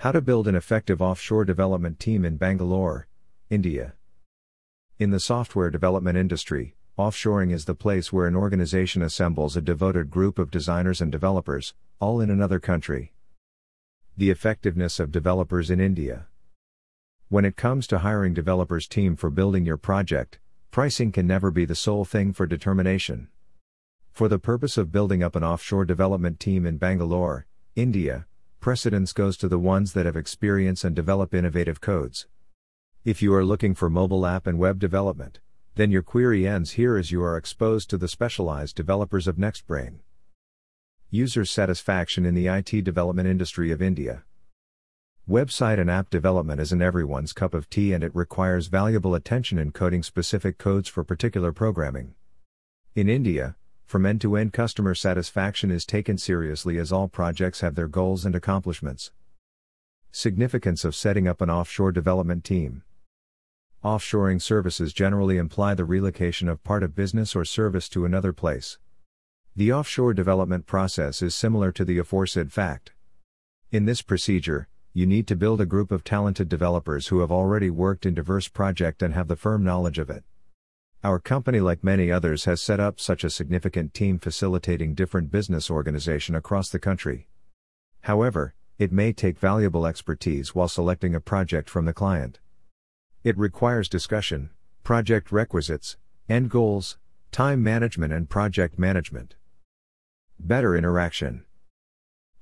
How to build an effective offshore development team in Bangalore, India. In the software development industry, offshoring is the place where an organization assembles a devoted group of designers and developers, all in another country. The effectiveness of developers in India. When it comes to hiring developers team for building your project, pricing can never be the sole thing for determination. For the purpose of building up an offshore development team in Bangalore, India, precedence goes to the ones that have experience and develop innovative codes. If you are looking for mobile app and web development, then your query ends here as you are exposed to the specialized developers of NextBrain. User satisfaction in the IT development industry of India. Website and app development isn't everyone's cup of tea and it requires valuable attention in coding specific codes for particular programming. In India, from end to end customer satisfaction is taken seriously as all projects have their goals and accomplishments. Significance of setting up an offshore development team. Offshoring services generally imply the relocation of part of business or service to another place. The offshore development process is similar to the aforesaid fact. In this procedure, you need to build a group of talented developers who have already worked in diverse project and have the firm knowledge of it. Our company, like many others, has set up such a significant team facilitating different business organization across the country. However, it may take valuable expertise while selecting a project from the client. It requires discussion, project requisites, end goals, time management, and project management. Better interaction.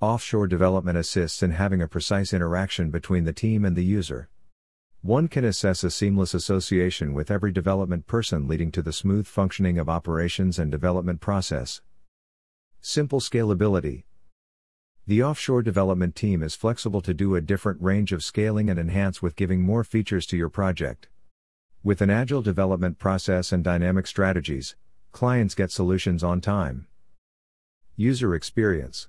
Offshore development assists in having a precise interaction between the team and the user. One can assess a seamless association with every development person leading to the smooth functioning of operations and development process. Simple scalability. The offshore development team is flexible to do a different range of scaling and enhance with giving more features to your project. With an agile development process and dynamic strategies, clients get solutions on time. User experience.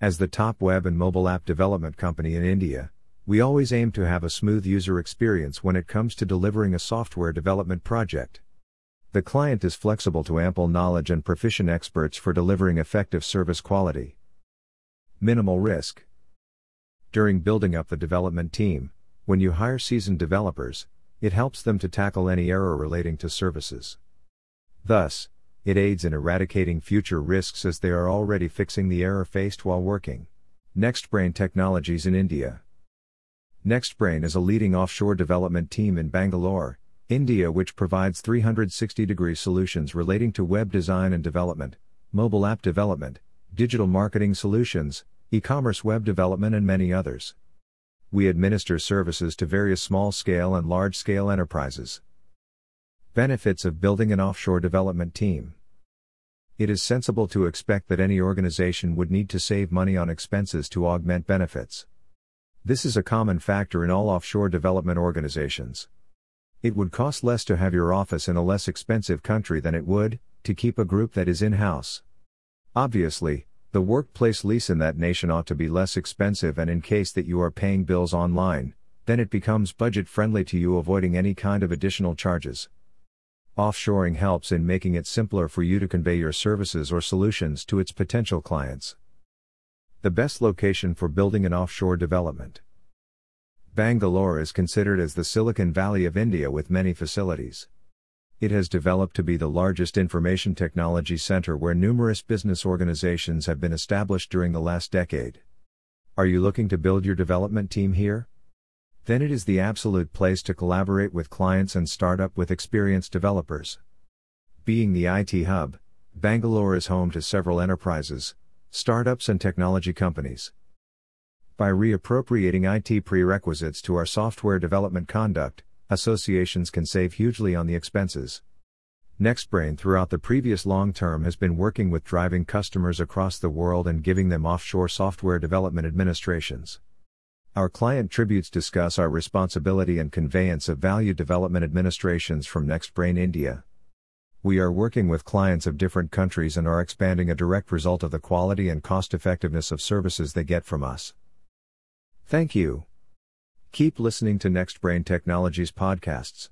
As the top web and mobile app development company in India, we always aim to have a smooth user experience when it comes to delivering a software development project. The client is flexible to ample knowledge and proficient experts for delivering effective service quality. Minimal risk. During building up the development team, when you hire seasoned developers, it helps them to tackle any error relating to services. Thus, it aids in eradicating future risks as they are already fixing the error faced while working. NextBrain Technologies in India. NextBrain is a leading offshore development team in Bangalore, India, which provides 360 degree solutions relating to web design and development, mobile app development, digital marketing solutions, e commerce web development, and many others. We administer services to various small scale and large scale enterprises. Benefits of building an offshore development team. It is sensible to expect that any organization would need to save money on expenses to augment benefits. This is a common factor in all offshore development organizations. It would cost less to have your office in a less expensive country than it would to keep a group that is in house. Obviously, the workplace lease in that nation ought to be less expensive, and in case that you are paying bills online, then it becomes budget friendly to you, avoiding any kind of additional charges. Offshoring helps in making it simpler for you to convey your services or solutions to its potential clients. The best location for building an offshore development. Bangalore is considered as the Silicon Valley of India with many facilities. It has developed to be the largest information technology center where numerous business organizations have been established during the last decade. Are you looking to build your development team here? Then it is the absolute place to collaborate with clients and start up with experienced developers. Being the IT hub, Bangalore is home to several enterprises, startups, and technology companies. By reappropriating IT prerequisites to our software development conduct, associations can save hugely on the expenses. NextBrain throughout the previous long term has been working with driving customers across the world and giving them offshore software development administrations. Our client tributes discuss our responsibility and conveyance of value development administrations from NextBrain India. We are working with clients of different countries and are expanding a direct result of the quality and cost effectiveness of services they get from us. Thank you. Keep listening to NextBrain Technologies podcasts.